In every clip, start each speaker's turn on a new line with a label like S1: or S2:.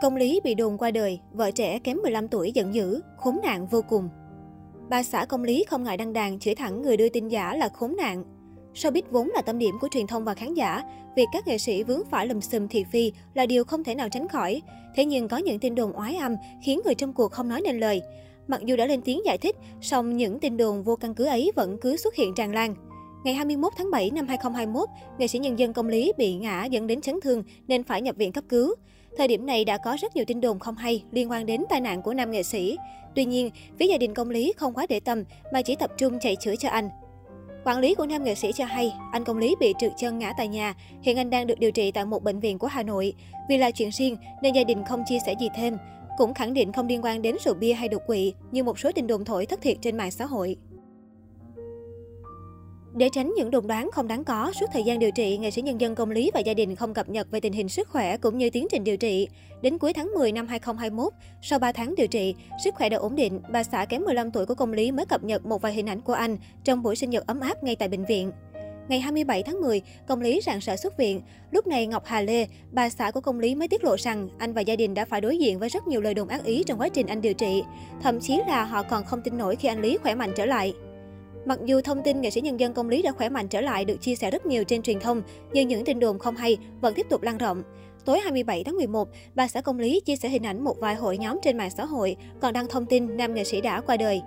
S1: Công lý bị đồn qua đời, vợ trẻ kém 15 tuổi giận dữ, khốn nạn vô cùng. Bà xã công lý không ngại đăng đàn chửi thẳng người đưa tin giả là khốn nạn. Showbiz vốn là tâm điểm của truyền thông và khán giả, việc các nghệ sĩ vướng phải lùm xùm thị phi là điều không thể nào tránh khỏi. Thế nhưng có những tin đồn oái âm khiến người trong cuộc không nói nên lời. Mặc dù đã lên tiếng giải thích, song những tin đồn vô căn cứ ấy vẫn cứ xuất hiện tràn lan. Ngày 21 tháng 7 năm 2021, nghệ sĩ nhân dân công lý bị ngã dẫn đến chấn thương nên phải nhập viện cấp cứu. Thời điểm này đã có rất nhiều tin đồn không hay liên quan đến tai nạn của nam nghệ sĩ. Tuy nhiên, phía gia đình công lý không quá để tâm mà chỉ tập trung chạy chữa cho anh. Quản lý của nam nghệ sĩ cho hay, anh công lý bị trượt chân ngã tại nhà. Hiện anh đang được điều trị tại một bệnh viện của Hà Nội. Vì là chuyện riêng nên gia đình không chia sẻ gì thêm. Cũng khẳng định không liên quan đến rượu bia hay đột quỵ như một số tin đồn thổi thất thiệt trên mạng xã hội. Để tránh những đồn đoán không đáng có, suốt thời gian điều trị, nghệ sĩ nhân dân công lý và gia đình không cập nhật về tình hình sức khỏe cũng như tiến trình điều trị. Đến cuối tháng 10 năm 2021, sau 3 tháng điều trị, sức khỏe đã ổn định, bà xã kém 15 tuổi của công lý mới cập nhật một vài hình ảnh của anh trong buổi sinh nhật ấm áp ngay tại bệnh viện. Ngày 27 tháng 10, công lý rạng rỡ xuất viện. Lúc này Ngọc Hà Lê, bà xã của công lý mới tiết lộ rằng anh và gia đình đã phải đối diện với rất nhiều lời đồn ác ý trong quá trình anh điều trị. Thậm chí là họ còn không tin nổi khi anh Lý khỏe mạnh trở lại. Mặc dù thông tin nghệ sĩ nhân dân công lý đã khỏe mạnh trở lại được chia sẻ rất nhiều trên truyền thông, nhưng những tin đồn không hay vẫn tiếp tục lan rộng. Tối 27 tháng 11, bà xã công lý chia sẻ hình ảnh một vài hội nhóm trên mạng xã hội còn đăng thông tin nam nghệ sĩ đã qua đời.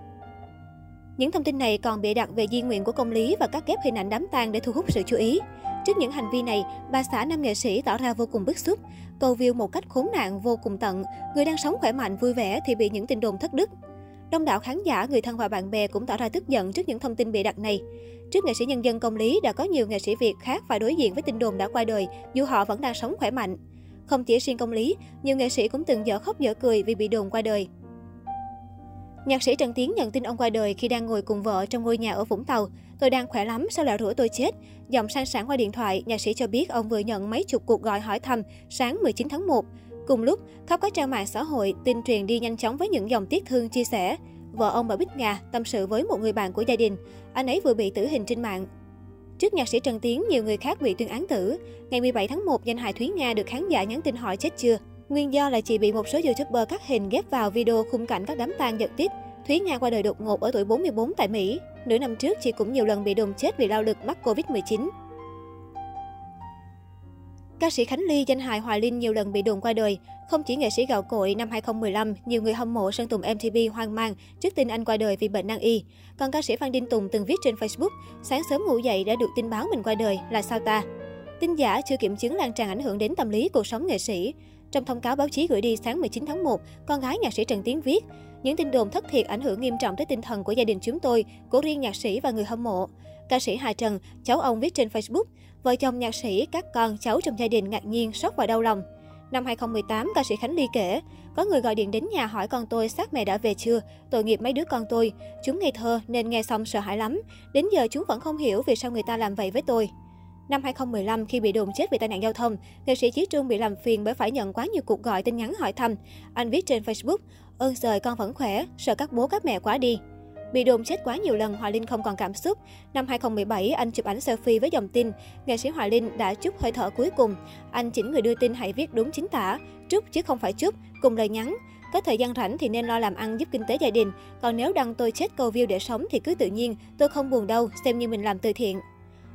S1: Những thông tin này còn bị đặt về di nguyện của công lý và cắt ghép hình ảnh đám tang để thu hút sự chú ý. Trước những hành vi này, bà xã nam nghệ sĩ tỏ ra vô cùng bức xúc, cầu view một cách khốn nạn vô cùng tận. Người đang sống khỏe mạnh vui vẻ thì bị những tin đồn thất đức. Đông đảo khán giả, người thân và bạn bè cũng tỏ ra tức giận trước những thông tin bị đặt này. Trước nghệ sĩ nhân dân công lý đã có nhiều nghệ sĩ Việt khác phải đối diện với tin đồn đã qua đời, dù họ vẫn đang sống khỏe mạnh. Không chỉ riêng công lý, nhiều nghệ sĩ cũng từng dở khóc dở cười vì bị đồn qua đời. Nhạc sĩ Trần Tiến nhận tin ông qua đời khi đang ngồi cùng vợ trong ngôi nhà ở Vũng Tàu. Tôi đang khỏe lắm, sao lại rủa tôi chết? Giọng sang sảng qua điện thoại, nhạc sĩ cho biết ông vừa nhận mấy chục cuộc gọi hỏi thăm sáng 19 tháng 1. Cùng lúc, khắp các trang mạng xã hội, tin truyền đi nhanh chóng với những dòng tiếc thương chia sẻ. Vợ ông bà Bích Ngà tâm sự với một người bạn của gia đình. Anh ấy vừa bị tử hình trên mạng. Trước nhạc sĩ Trần Tiến, nhiều người khác bị tuyên án tử. Ngày 17 tháng 1, danh hài Thúy Nga được khán giả nhắn tin hỏi chết chưa. Nguyên do là chị bị một số youtuber cắt hình ghép vào video khung cảnh các đám tang giật tít. Thúy Nga qua đời đột ngột ở tuổi 44 tại Mỹ. Nửa năm trước, chị cũng nhiều lần bị đồn chết vì lao lực mắc Covid-19. Ca sĩ Khánh Ly, danh hài Hòa Linh nhiều lần bị đồn qua đời. Không chỉ nghệ sĩ gạo cội năm 2015, nhiều người hâm mộ Sơn Tùng MTV hoang mang trước tin anh qua đời vì bệnh nan y. Còn ca sĩ Phan Đinh Tùng từng viết trên Facebook, sáng sớm ngủ dậy đã được tin báo mình qua đời là sao ta? Tin giả chưa kiểm chứng lan tràn ảnh hưởng đến tâm lý cuộc sống nghệ sĩ. Trong thông cáo báo chí gửi đi sáng 19 tháng 1, con gái nhạc sĩ Trần Tiến viết, những tin đồn thất thiệt ảnh hưởng nghiêm trọng tới tinh thần của gia đình chúng tôi, của riêng nhạc sĩ và người hâm mộ. Ca sĩ Hà Trần, cháu ông viết trên Facebook, vợ chồng nhạc sĩ, các con, cháu trong gia đình ngạc nhiên, sốc và đau lòng. Năm 2018, ca sĩ Khánh Ly kể, có người gọi điện đến nhà hỏi con tôi xác mẹ đã về chưa, tội nghiệp mấy đứa con tôi. Chúng ngây thơ nên nghe xong sợ hãi lắm. Đến giờ chúng vẫn không hiểu vì sao người ta làm vậy với tôi. Năm 2015, khi bị đồn chết vì tai nạn giao thông, nghệ sĩ Chí Trung bị làm phiền bởi phải nhận quá nhiều cuộc gọi tin nhắn hỏi thăm. Anh viết trên Facebook, Ừ, ơn trời con vẫn khỏe, sợ các bố các mẹ quá đi. Bị đồn chết quá nhiều lần, Hòa Linh không còn cảm xúc. Năm 2017, anh chụp ảnh selfie với dòng tin. Nghệ sĩ Hòa Linh đã chúc hơi thở cuối cùng. Anh chỉnh người đưa tin hãy viết đúng chính tả. Chúc chứ không phải chúc, cùng lời nhắn. Có thời gian rảnh thì nên lo làm ăn giúp kinh tế gia đình. Còn nếu đăng tôi chết cầu view để sống thì cứ tự nhiên. Tôi không buồn đâu, xem như mình làm từ thiện.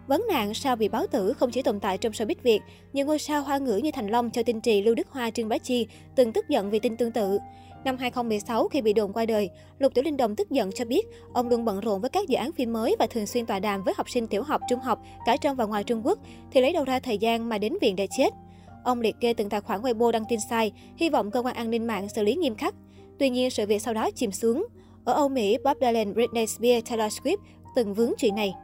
S1: Vấn nạn sao bị báo tử không chỉ tồn tại trong showbiz Việt, nhiều ngôi sao hoa ngữ như Thành Long, Châu Tinh Trì, Lưu Đức Hoa, Trương Bá Chi từng tức giận vì tin tương tự. Năm 2016, khi bị đồn qua đời, Lục Tiểu Linh Đồng tức giận cho biết ông luôn bận rộn với các dự án phim mới và thường xuyên tọa đàm với học sinh tiểu học, trung học, cả trong và ngoài Trung Quốc, thì lấy đâu ra thời gian mà đến viện để chết. Ông liệt kê từng tài khoản Weibo đăng tin sai, hy vọng cơ quan an ninh mạng xử lý nghiêm khắc. Tuy nhiên, sự việc sau đó chìm xuống. Ở Âu Mỹ, Bob Dylan, Britney Spears, Taylor Swift từng vướng chuyện này.